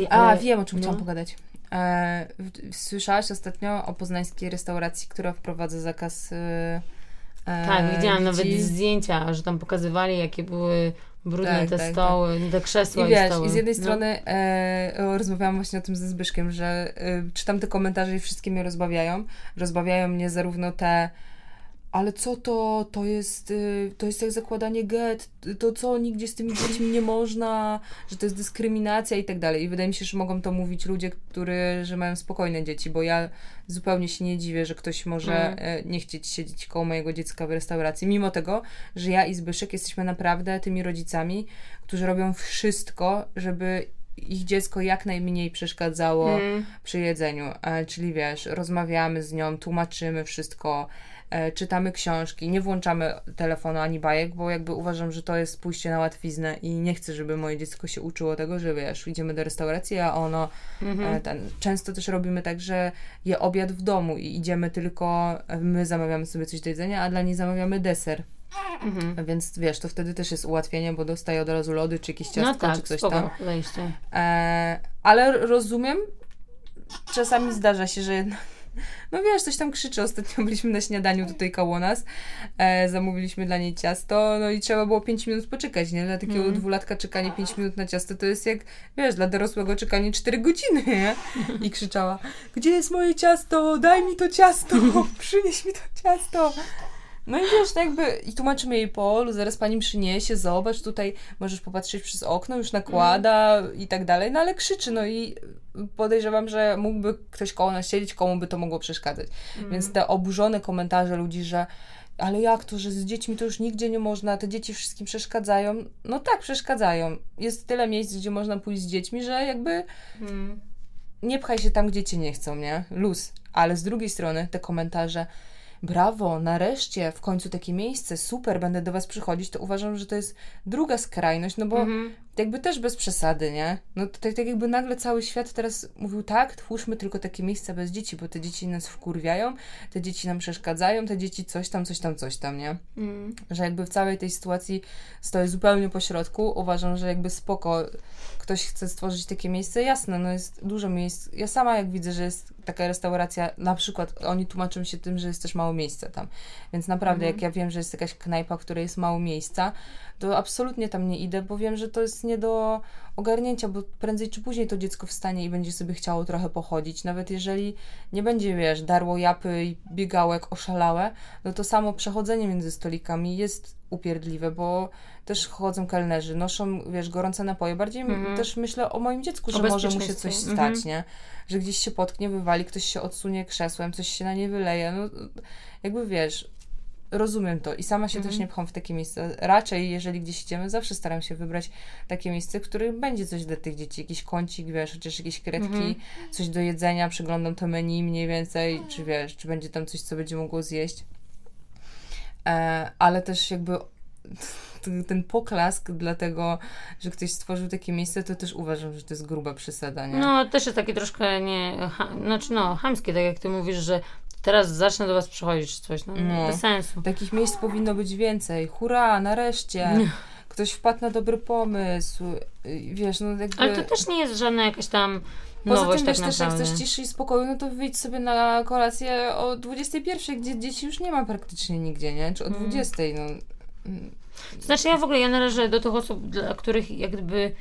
Ej, A, ale- wiem, o czym no. chciałam pogadać. E, słyszałaś ostatnio o poznańskiej restauracji, która wprowadza zakaz e, e, Tak, widziałam nawet zdjęcia, że tam pokazywali, jakie były brudne Tak, te tak, stoły, te krzesła I i, wiesz, stoły. i z jednej No. strony e, rozmawiałam właśnie o tym ze Zbyszkiem, że e, czytam te komentarze i wszystkie mnie rozbawiają. Rozbawiają mnie zarówno te ale co to, to jest, y, to jest jak zakładanie get, to co, nigdzie z tymi dziećmi nie można, że to jest dyskryminacja i tak dalej. I wydaje mi się, że mogą to mówić ludzie, którzy, że mają spokojne dzieci, bo ja zupełnie się nie dziwię, że ktoś może Mm. nie chcieć siedzieć koło mojego dziecka w restauracji, mimo tego, że ja i Zbyszek jesteśmy naprawdę tymi rodzicami, którzy robią wszystko, żeby ich dziecko jak najmniej przeszkadzało Mm. przy jedzeniu. E, czyli wiesz, rozmawiamy z nią, tłumaczymy wszystko, czytamy książki, nie włączamy telefonu ani bajek, bo jakby uważam, że to jest pójście na łatwiznę i nie chcę, żeby moje dziecko się uczyło tego, że wiesz, idziemy do restauracji, a ono Mhm. e, ten, często też robimy tak, że je obiad w domu i idziemy tylko, e, my zamawiamy sobie coś do jedzenia, a dla niej zamawiamy deser. Mhm. Więc wiesz, to wtedy też jest ułatwienie, bo dostaje od razu lody, czy jakieś ciastko, No tak, czy coś spoko, tam. wejście. E, ale rozumiem, czasami zdarza się, że jednak, no wiesz, coś tam krzyczy. Ostatnio byliśmy na śniadaniu tutaj koło nas, e, zamówiliśmy dla niej ciasto, no i trzeba było 5 minut poczekać, nie? Dla takiego Mhm. dwulatka czekanie 5 minut na ciasto to jest jak, wiesz, dla dorosłego czekanie 4 godziny, nie? I krzyczała, gdzie jest moje ciasto? Daj mi to ciasto! Przynieś mi to ciasto! No i wiesz, tak jakby, i tłumaczymy jej po Olu, zaraz pani przyniesie, zobacz, tutaj możesz popatrzeć przez okno, już nakłada i tak dalej, no ale krzyczy, no i podejrzewam, że mógłby ktoś koło nas siedzieć, komu by to mogło przeszkadzać. Więc te oburzone komentarze ludzi, że ale jak to, że z dziećmi to już nigdzie nie można, te dzieci wszystkim przeszkadzają. No tak, przeszkadzają. Jest tyle miejsc, gdzie można pójść z dziećmi, że jakby Mm. nie pchaj się tam, gdzie cię nie chcą, nie? Luz. Ale z drugiej strony te komentarze, brawo, nareszcie, w końcu takie miejsce, super, będę do was przychodzić, to uważam, że to jest druga skrajność, no bo Mhm. Jakby też bez przesady, nie? No to tak, tak jakby nagle cały świat teraz mówił, tak, twórzmy tylko takie miejsca bez dzieci, bo te dzieci nas wkurwiają, te dzieci nam przeszkadzają, te dzieci coś tam, coś tam, coś tam, nie? Mm. że jakby w całej tej sytuacji stoję zupełnie po środku. Uważam, że jakby spoko ktoś chce stworzyć takie miejsce, jasne, no jest dużo miejsc. Ja sama jak widzę, że jest taka restauracja, na przykład oni tłumaczą się tym, że jest też mało miejsca tam. Więc naprawdę Mhm. jak ja wiem, że jest jakaś knajpa, w której jest mało miejsca, to absolutnie tam nie idę, bo wiem, że to jest nie do ogarnięcia, bo prędzej czy później to dziecko wstanie i będzie sobie chciało trochę pochodzić. Nawet jeżeli nie będzie, wiesz, darło japy i biegało jak oszalałe, no to samo przechodzenie między stolikami jest upierdliwe, bo też chodzą kelnerzy, noszą, wiesz, gorące napoje. Bardziej Mhm. też myślę o moim dziecku, że może mu się coś stać, Mhm. nie? Że gdzieś się potknie, wywali, ktoś się odsunie krzesłem, coś się na nie wyleje. No, jakby wiesz, rozumiem to i sama się Mhm. też nie pcham w takie miejsca. Raczej, jeżeli gdzieś idziemy, zawsze staram się wybrać takie miejsce, w którym będzie coś dla tych dzieci, jakiś kącik, wiesz, chociaż jakieś kredki, Mhm. coś do jedzenia, przyglądam to menu mniej więcej, czy wiesz, czy będzie tam coś, co będzie mogło zjeść. E, ale też jakby ten poklask dlatego, że ktoś stworzył takie miejsce, to też uważam, że to jest gruba przesada, nie? No, też jest takie troszkę nie, ha, znaczy no, chamskie, tak jak ty mówisz, że teraz zacznę do was przychodzić czy coś, no, No. bez sensu. Takich miejsc powinno być więcej. Hurra, nareszcie! Ktoś wpadł na dobry pomysł. Y, Wiesz, no jakby... Ale to też nie jest żadna jakaś tam Poza nowość tym, tak wiesz, też jak chcesz ciszy i spokoju, no to wyjdź sobie na kolację o 21, gdzie dzieci już nie ma praktycznie nigdzie, nie? Czy o Mm. 20, no. Mm, To znaczy ja w ogóle, ja należę do tych osób, dla których jak gdyby,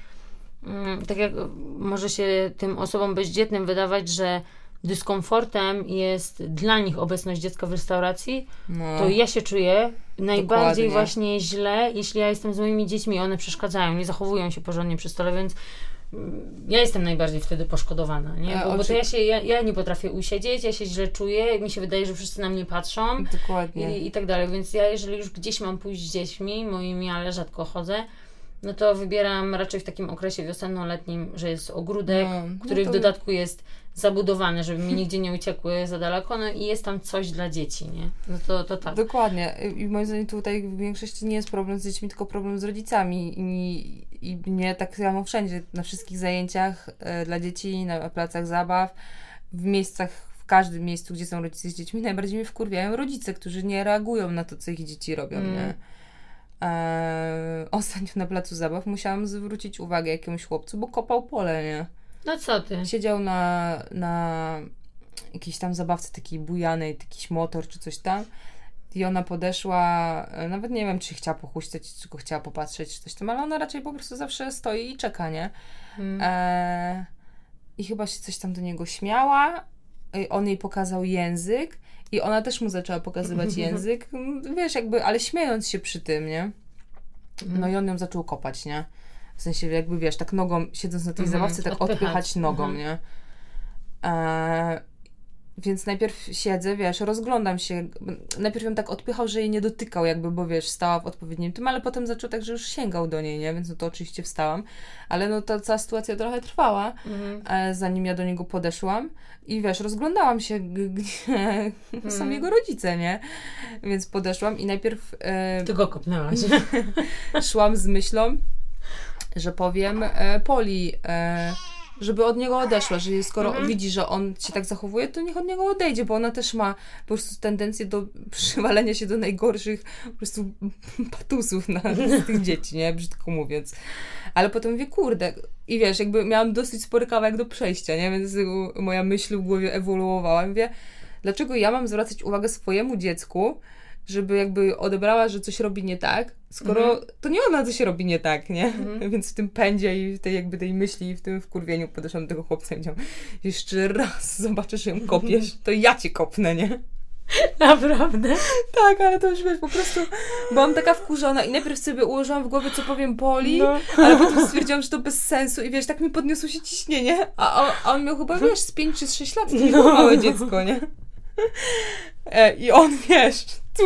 mm, tak jak może się tym osobom bezdzietnym wydawać, że dyskomfortem jest dla nich obecność dziecka w restauracji, No. to ja się czuję najbardziej Dokładnie. właśnie źle, jeśli ja jestem z moimi dziećmi i one przeszkadzają, nie zachowują się porządnie przy stole, więc mm, ja jestem najbardziej wtedy poszkodowana, nie? E, Bo, bo to ja się, ja, ja nie potrafię usiedzieć, ja się źle czuję, mi się wydaje, że wszyscy na mnie patrzą Dokładnie. i, i tak dalej, więc ja jeżeli już gdzieś mam pójść z dziećmi moimi, ale rzadko chodzę, no to wybieram raczej w takim okresie wiosenno-letnim, że jest ogródek, No, no który to- w dodatku jest zabudowany, żeby mi nigdzie nie uciekły za daleko, no i jest tam coś dla dzieci, nie? No to, to tak. Dokładnie. I moim zdaniem tutaj w większości nie jest problem z dziećmi, tylko problem z rodzicami. I, i mnie tak samo wszędzie, na wszystkich zajęciach e, dla dzieci, na placach zabaw, w miejscach, w każdym miejscu, gdzie są rodzice z dziećmi, najbardziej mnie wkurwiają rodzice, którzy nie reagują na to, co ich dzieci robią, Mm. nie? E, ostatnio na placu zabaw musiałam zwrócić uwagę jakiemuś chłopcu, bo kopał pole, nie? No co ty? Siedział na, na jakiejś tam zabawce takiej bujanej, jakiś motor czy coś tam. I ona podeszła, e, nawet nie wiem, czy chciała pochuśtać, czy go chciała popatrzeć, czy coś tam, ale ona raczej po prostu zawsze stoi i czeka, nie? Hmm. E, I chyba się coś tam do niego śmiała. I on jej pokazał język i ona też mu zaczęła pokazywać język. Wiesz, jakby, ale śmiejąc się przy tym, nie? No i on ją zaczął kopać, nie? W sensie jakby, wiesz, tak nogą, siedząc na tej Mhm, zabawce, tak odpychać. nogą, Mhm. nie? E, więc najpierw siedzę, wiesz, rozglądam się. Najpierw ją tak odpychał, że jej nie dotykał, jakby, bo wiesz, stała w odpowiednim tym, ale potem zaczął tak, że już sięgał do niej, nie? Więc no to oczywiście wstałam. Ale no ta cała sytuacja trochę trwała, Mhm. e, zanim ja do niego podeszłam. I wiesz, rozglądałam się, gdzie są Mhm. jego rodzice, nie? Więc podeszłam i najpierw e, Ty go kopnęłaś. szłam z myślą, że powiem e, Poli, e, żeby od niego odeszła, że skoro Mhm. widzi, że on się tak zachowuje, to niech od niego odejdzie, bo ona też ma po prostu tendencję do przywalenia się do najgorszych po prostu patusów na, z tych dzieci, nie? Brzydko mówiąc. Ale potem mówię, kurde, i wiesz, jakby miałam dosyć spory kawałek do przejścia, nie? Więc moja myśl w głowie ewoluowała. Mówię, dlaczego ja mam zwracać uwagę swojemu dziecku, żeby jakby odebrała, że coś robi nie tak, skoro Mhm. to nie ona coś robi nie tak, nie? Mhm. Więc w tym pędzie i w tej jakby tej myśli i w tym wkurwieniu podeszłam do tego chłopca i powiedziałam, jeszcze raz zobaczysz ją kopiesz, to ja cię kopnę, nie? Naprawdę? Tak, ale to już wiesz, po prostu byłam taka wkurzona i najpierw sobie ułożyłam w głowie, co powiem Poli, No. ale potem stwierdziłam, że to bez sensu i wiesz, tak mi podniosło się ciśnienie, a on, a on miał chyba, wiesz, z 5 czy z 6 lat, to nie No. było małe dziecko, nie? E, I on, wiesz, tu.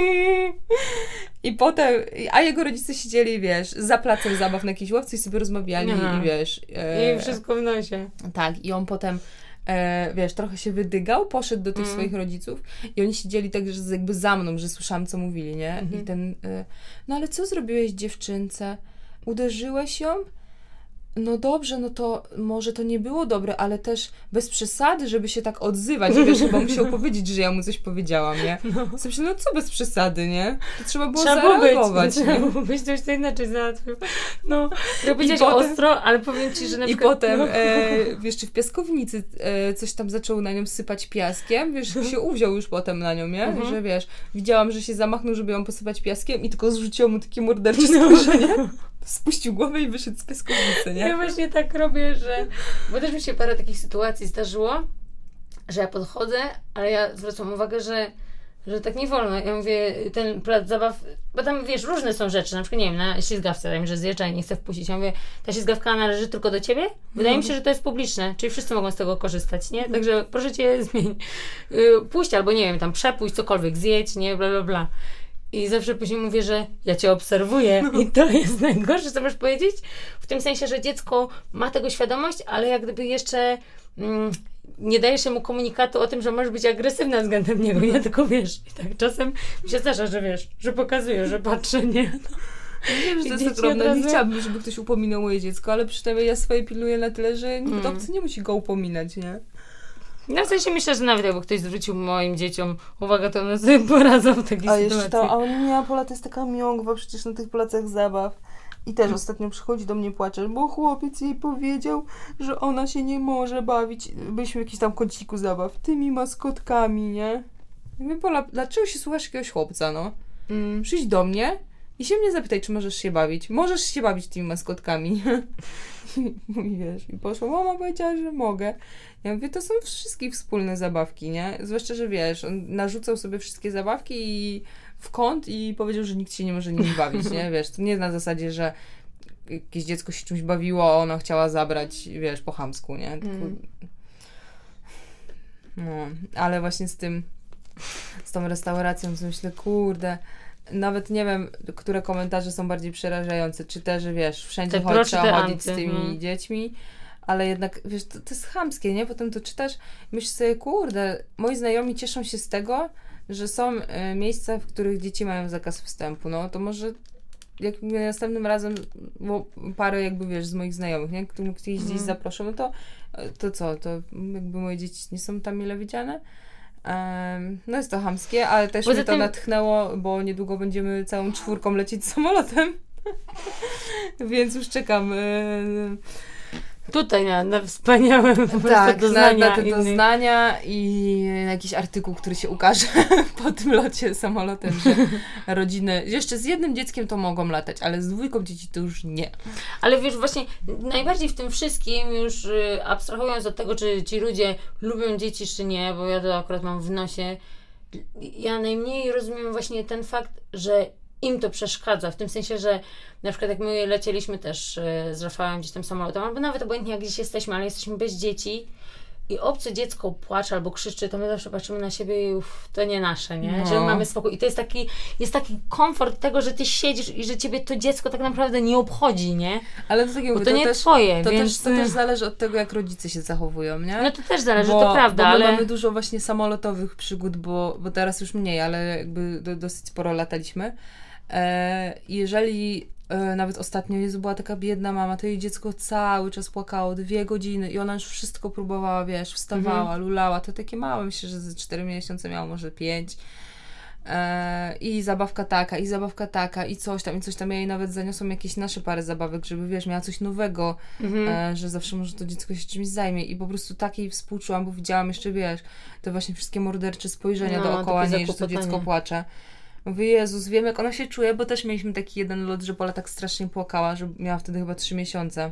I potem, a jego rodzice siedzieli, wiesz, za placem zabaw na jakiejś ławce i sobie rozmawiali Aha. i wiesz... e, I wszystko w nosie. tak, i on potem, e, wiesz, trochę się wydygał, poszedł do tych Mm. swoich rodziców i oni siedzieli tak, że jakby za mną, że słyszałam, co mówili, nie? Mhm. I ten, e, no ale co zrobiłeś dziewczynce? Uderzyłeś ją? No dobrze, no to może to nie było dobre, ale też bez przesady, żeby się tak odzywać, wiesz, chyba musiał powiedzieć, że ja mu coś powiedziałam, nie? No. Sensie, no co bez przesady, nie? To trzeba było Trzeba zareagować, być, nie? trzeba było być, to inaczej załatwił. No, potem- ostro, ale powiem Ci, że na I przykład... potem no. e, jeszcze w piaskownicy e, coś tam zaczął na nią sypać piaskiem, wiesz, się uwziął już potem na nią, nie? Mhm. Że wiesz, widziałam, że się zamachnął, żeby ją posypać piaskiem i tylko zrzuciło mu takie mordercze spojrzenie. Spuścił głowę i wyszedł z piaskownicy, Ja nie? właśnie tak robię, że... Bo też mi się parę takich sytuacji zdarzyło, że ja podchodzę, ale ja zwracam uwagę, że że tak nie wolno. Ja mówię, ten plac zabaw, bo tam wiesz, różne są rzeczy, na przykład nie wiem, na ślizgawce, tam, że zjeżdża i nie chcę wpuścić. Ja mówię, ta ślizgawka należy tylko do ciebie? Wydaje mi się, że to jest publiczne, czyli wszyscy mogą z tego korzystać, nie? Także proszę cię zmień. Y, Puść albo nie wiem, tam przepuść, cokolwiek zjedź, nie, bla, bla, bla. I zawsze później mówię, że ja cię obserwuję i to jest najgorsze, co możesz powiedzieć. W tym sensie, że dziecko ma tego świadomość, ale jak gdyby jeszcze mm, nie dajesz mu komunikatu o tym, że możesz być agresywna względem niego, nie? Tylko wiesz, i tak czasem mi się zdarza, że wiesz, że pokazuję, że patrzę, nie? Wiem, że to jest okropne. od Nie razu- chciałabym, żeby ktoś upominał moje dziecko, ale przynajmniej ja swoje pilnuję na tyle, że nikt Mm. obcy nie musi go upominać, nie? No w sensie myślę, że nawet jakby ktoś zwrócił moim dzieciom uwagę, to one sobie poradzą w takiej A sytuacji. jeszcze to, a Unia Pola to jest taka miągwa przecież na tych placach zabaw. I też ostatnio przychodzi do mnie płacze, bo chłopiec jej powiedział, że ona się nie może bawić. Byliśmy w jakimś tam kąciku zabaw, tymi maskotkami, nie? Ja mówię, Pola, dlaczego się słuchasz jakiegoś chłopca, no? Mm. Przyjdź do mnie i się mnie zapytaj, czy możesz się bawić. Możesz się bawić tymi maskotkami. I wiesz, i poszła, mama powiedziała, że mogę. Ja mówię, to są wszystkich wspólne zabawki, nie? Zwłaszcza, że wiesz, on narzucał sobie wszystkie zabawki i w kąt i powiedział, że nikt się nie może nimi bawić, nie? Wiesz, to nie na zasadzie, że jakieś dziecko się czymś bawiło, a ona chciała zabrać, wiesz, po chamsku, nie? Mm. No, ale właśnie z tym, z tą restauracją, myślę, kurde, nawet nie wiem, które komentarze są bardziej przerażające, czy te, że wiesz, wszędzie Te czy trzeba chodzić anty, z tymi mhm. dziećmi, ale jednak, wiesz, to, to jest chamskie, nie? Potem to czytasz myślisz sobie, kurde, moi znajomi cieszą się z tego, że są e, miejsca, w których dzieci mają zakaz wstępu, no to może jak następnym razem bo parę jakby, wiesz, z moich znajomych, nie? Których gdzieś Mhm. zaproszą, no to to co, to jakby moje dzieci nie są tam mile widziane? No jest to chamskie, ale też Poza mnie to tym- natchnęło, bo niedługo będziemy całą czwórką lecieć samolotem. Więc już czekam e, Tutaj na, na wspaniałe Tak, na, doznania na te innych. doznania i jakiś artykuł, który się ukaże po tym locie samolotem, że rodziny, jeszcze z jednym dzieckiem to mogą latać, ale z dwójką dzieci to już nie. Ale wiesz, właśnie najbardziej w tym wszystkim, już y, abstrahując od tego, czy ci ludzie lubią dzieci, czy nie, bo ja to akurat mam w nosie, ja najmniej rozumiem właśnie ten fakt, że im to przeszkadza, w tym sensie, że na przykład jak my lecieliśmy też y, z Rafałem gdzieś tam samolotem, albo nawet obojętnie jak gdzieś jesteśmy, ale jesteśmy bez dzieci i obce dziecko płacze albo krzyczy, to my zawsze patrzymy na siebie i uff, to nie nasze, nie? No. Że mamy spokój. I to jest taki, jest taki komfort tego, że ty siedzisz i że ciebie to dziecko tak naprawdę nie obchodzi, nie? Ale to, tak mówię, to nie też, twoje, to, więc... też, to też zależy od tego, jak rodzice się zachowują, nie? No to też zależy, bo, to prawda, bo my ale... mamy dużo właśnie samolotowych przygód, bo, bo teraz już mniej, ale jakby do, dosyć sporo lataliśmy. E, jeżeli e, nawet ostatnio Jezu była taka biedna mama, to jej dziecko cały czas płakało, dwie godziny i ona już wszystko próbowała, wiesz, wstawała, Mhm. lulała, to takie małe, myślę, że ze cztery miesiące miało, może pięć. E, I zabawka taka, i zabawka taka, i coś tam, i coś tam. Ja jej nawet zaniosłam jakieś nasze parę zabawek, żeby wiesz, miała coś nowego, Mhm. że zawsze może to dziecko się czymś zajmie. I po prostu takiej współczułam, bo widziałam jeszcze, wiesz, te właśnie wszystkie mordercze spojrzenia No, dookoła niej, że to dziecko płacze. Mówię, Jezus, wiem jak ona się czuje, bo też mieliśmy taki jeden lot, że Pola tak strasznie płakała, że miała wtedy chyba trzy miesiące.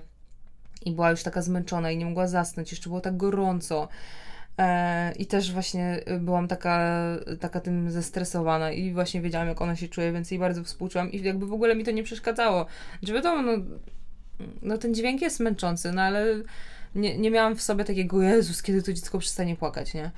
I była już taka zmęczona i nie mogła zasnąć, jeszcze było tak gorąco. E, I też właśnie y, byłam taka, taka tym zestresowana i właśnie wiedziałam, jak ona się czuje, więc jej bardzo współczułam i jakby w ogóle mi to nie przeszkadzało. Że wiadomo, no, no ten dźwięk jest męczący, no ale nie, nie miałam w sobie takiego, Jezus, kiedy to dziecko przestanie płakać, nie?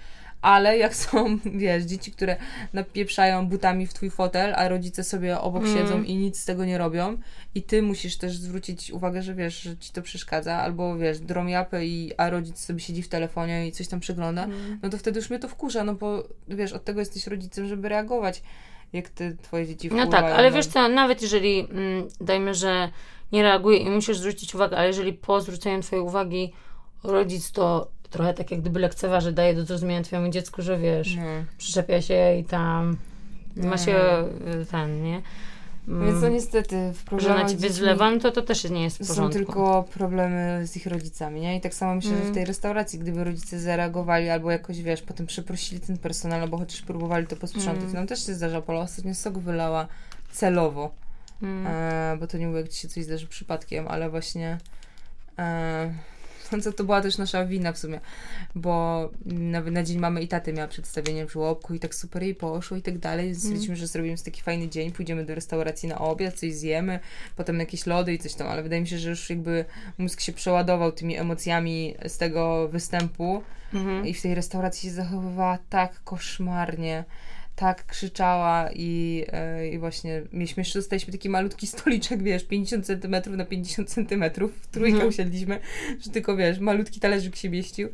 Ale jak są, wiesz, dzieci, które napieprzają butami w twój fotel, a rodzice sobie obok Mm. siedzą i nic z tego nie robią i ty musisz też zwrócić uwagę, że wiesz, że ci to przeszkadza, albo wiesz, drą japę, i, a rodzic sobie siedzi w telefonie i coś tam przegląda, Mhm. no to wtedy już mnie to wkurza, no bo wiesz, od tego jesteś rodzicem, żeby reagować, jak ty, twoje dzieci No tak, ale wiesz co, nawet jeżeli, mm, dajmy, że nie reaguje i musisz zwrócić uwagę, ale jeżeli po zwróceniu twojej uwagi rodzic to trochę tak jak gdyby lekceważy, daje do zrozumienia twojemu dziecku, że wiesz, No. przyczepia się i tam ma No. się y, ten, nie? Mm, Więc no niestety w że na ciebie dziećmi zlewa, no to to też nie jest w są porządku. tylko problemy z ich rodzicami, nie? I tak samo myślę, że Mm. w tej restauracji, gdyby rodzice zareagowali albo jakoś, wiesz, potem przeprosili ten personel, albo chociaż próbowali to posprzątać. Mm. Nam też się zdarza, Pola ostatnio sok wylała celowo, Mm. e, bo to nie mówię, jak ci się coś zdarzy przypadkiem, ale właśnie e, no co to była też nasza wina w sumie, bo na, na dzień mamy i taty miała przedstawienie w żłobku i tak super jej poszło i tak dalej. Mm. Stwierdziliśmy, że zrobimy taki fajny dzień, pójdziemy do restauracji na obiad, coś zjemy, potem jakieś lody i coś tam, ale wydaje mi się, że już jakby mózg się przeładował tymi emocjami z tego występu Mhm. i w tej restauracji się zachowywała tak koszmarnie, tak krzyczała i, e, i właśnie mieliśmy dostaliśmy taki malutki stoliczek, wiesz, 50 cm na 50 cm, w trójkę Mhm. usiedliśmy, że tylko, wiesz, malutki talerzyk się mieścił.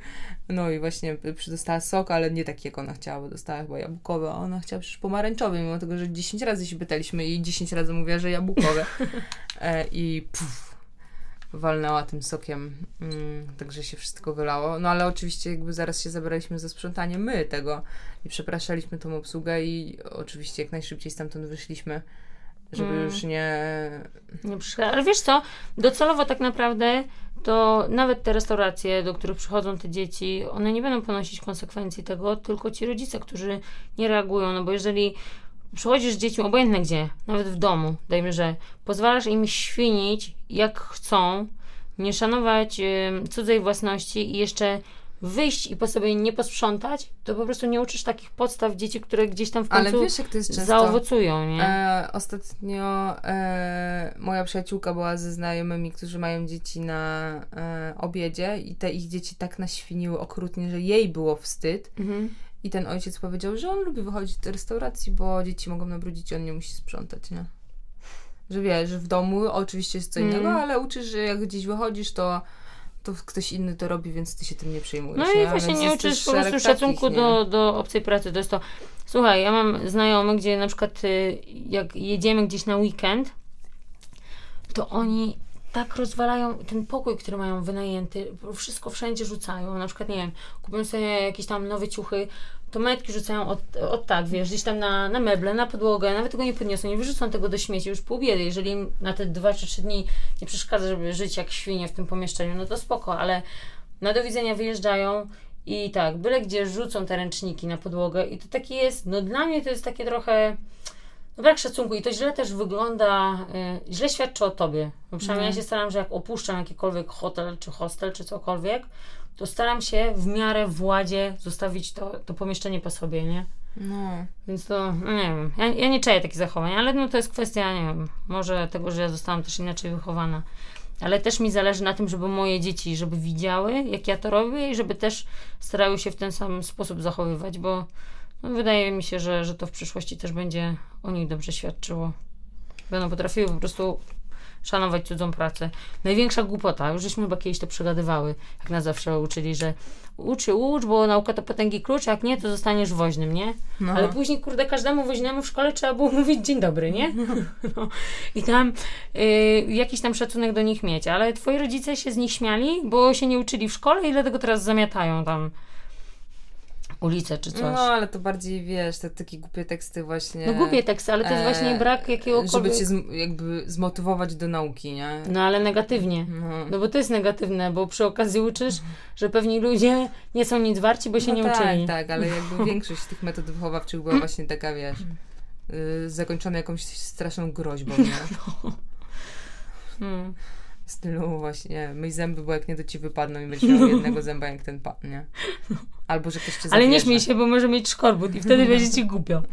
No i właśnie przydostała sok, ale nie taki, jak ona chciała, bo dostała chyba jabłkowy, a ona chciała przecież pomarańczowy, mimo tego, że 10 razy się pytaliśmy i 10 razy mówiła, że jabłkowe. E, I puf, walnęła tym sokiem, mm, także się wszystko wylało. No ale oczywiście jakby zaraz się zabraliśmy za sprzątanie my tego i przepraszaliśmy tą obsługę i oczywiście jak najszybciej stamtąd wyszliśmy, żeby Mm. już nie... Nie przeszkadza. Ale wiesz co, docelowo tak naprawdę to nawet te restauracje, do których przychodzą te dzieci, one nie będą ponosić konsekwencji tego, tylko ci rodzice, którzy nie reagują. No bo jeżeli przychodzisz z dziećmi, obojętnie gdzie, nawet w domu, dajmy, że pozwalasz im świnić jak chcą, nie szanować em, cudzej własności i jeszcze wyjść i po sobie nie posprzątać, to po prostu nie uczysz takich podstaw dzieci, które gdzieś tam w Ale końcu wiesz jak to jest często? zaowocują, nie? E, ostatnio e, moja przyjaciółka była ze znajomymi, którzy mają dzieci na e, obiedzie i te ich dzieci tak naświniły okrutnie, że jej było wstyd. Mhm. I ten ojciec powiedział, że on lubi wychodzić do restauracji, bo dzieci mogą nabrudzić i on nie musi sprzątać, nie? Że wiesz, że w domu oczywiście jest co innego, Mm. ale uczysz, że jak gdzieś wychodzisz, to, to ktoś inny to robi, więc ty się tym nie przejmujesz. No i nie? właśnie Więc nie uczysz po prostu szacunku takich, do, do obcej pracy. To jest to. Słuchaj, ja mam znajomych, gdzie na przykład y, jak jedziemy gdzieś na weekend, to oni tak rozwalają ten pokój, który mają wynajęty, wszystko wszędzie rzucają, na przykład, nie wiem, kupią sobie jakieś tam nowe ciuchy, to metki rzucają od, od tak, wiesz, gdzieś tam na, na meble, na podłogę, nawet tego nie podniosą, nie wyrzucą tego do śmieci, już pół biedy, jeżeli im na te dwa czy trzy dni nie przeszkadza, żeby żyć jak świnie w tym pomieszczeniu, no to spoko, ale na do widzenia wyjeżdżają i tak, byle gdzie rzucą te ręczniki na podłogę i to taki jest, no dla mnie to jest takie trochę no brak szacunku i to źle też wygląda, y, źle świadczy o tobie. Bo przynajmniej ja się staram, że jak opuszczam jakikolwiek hotel, czy hostel, czy cokolwiek, to staram się w miarę władzie zostawić to, to pomieszczenie po sobie, nie? No. Więc to, no nie wiem, ja, ja nie czaję takich zachowań, ale no to jest kwestia, nie wiem, może tego, że ja zostałam też inaczej wychowana. Ale też mi zależy na tym, żeby moje dzieci, żeby widziały, jak ja to robię i żeby też starały się w ten sam sposób zachowywać, bo no, wydaje mi się, że, że to w przyszłości też będzie o nich dobrze świadczyło. Będą potrafiły po prostu szanować cudzą pracę. Największa głupota, już żeśmy chyba kiedyś to przegadywały, jak nas zawsze uczyli, że ucz się, ucz, bo nauka to potęgi klucz, jak nie, to zostaniesz woźnym, nie? No. Ale później, kurde, każdemu woźnemu w szkole trzeba było mówić dzień dobry, nie? No. I tam y, jakiś tam szacunek do nich mieć, ale twoi rodzice się z nich śmiali, bo się nie uczyli w szkole i dlatego teraz zamiatają tam ulicę czy coś. No, ale to bardziej, wiesz, te takie głupie teksty właśnie. No głupie teksty, ale to jest e, właśnie brak jakiegokolwiek... Żeby cię zm- jakby zmotywować do nauki, nie? No ale negatywnie. No. No bo to jest negatywne, bo przy okazji uczysz, że pewni ludzie nie są nic warci, bo się no nie tak, uczyli. tak, ale jakby większość tych metod wychowawczych była właśnie taka, wiesz, y, zakończona jakąś straszną groźbą, nie? Hmm. W stylu właśnie, myj zęby, bo jak nie, to ci wypadną i będziesz miał jednego zęba jak ten pan, nie? Albo, że ktoś cię Ale nie śmiej się, bo może mieć szkorbut i wtedy będzie ci głupio.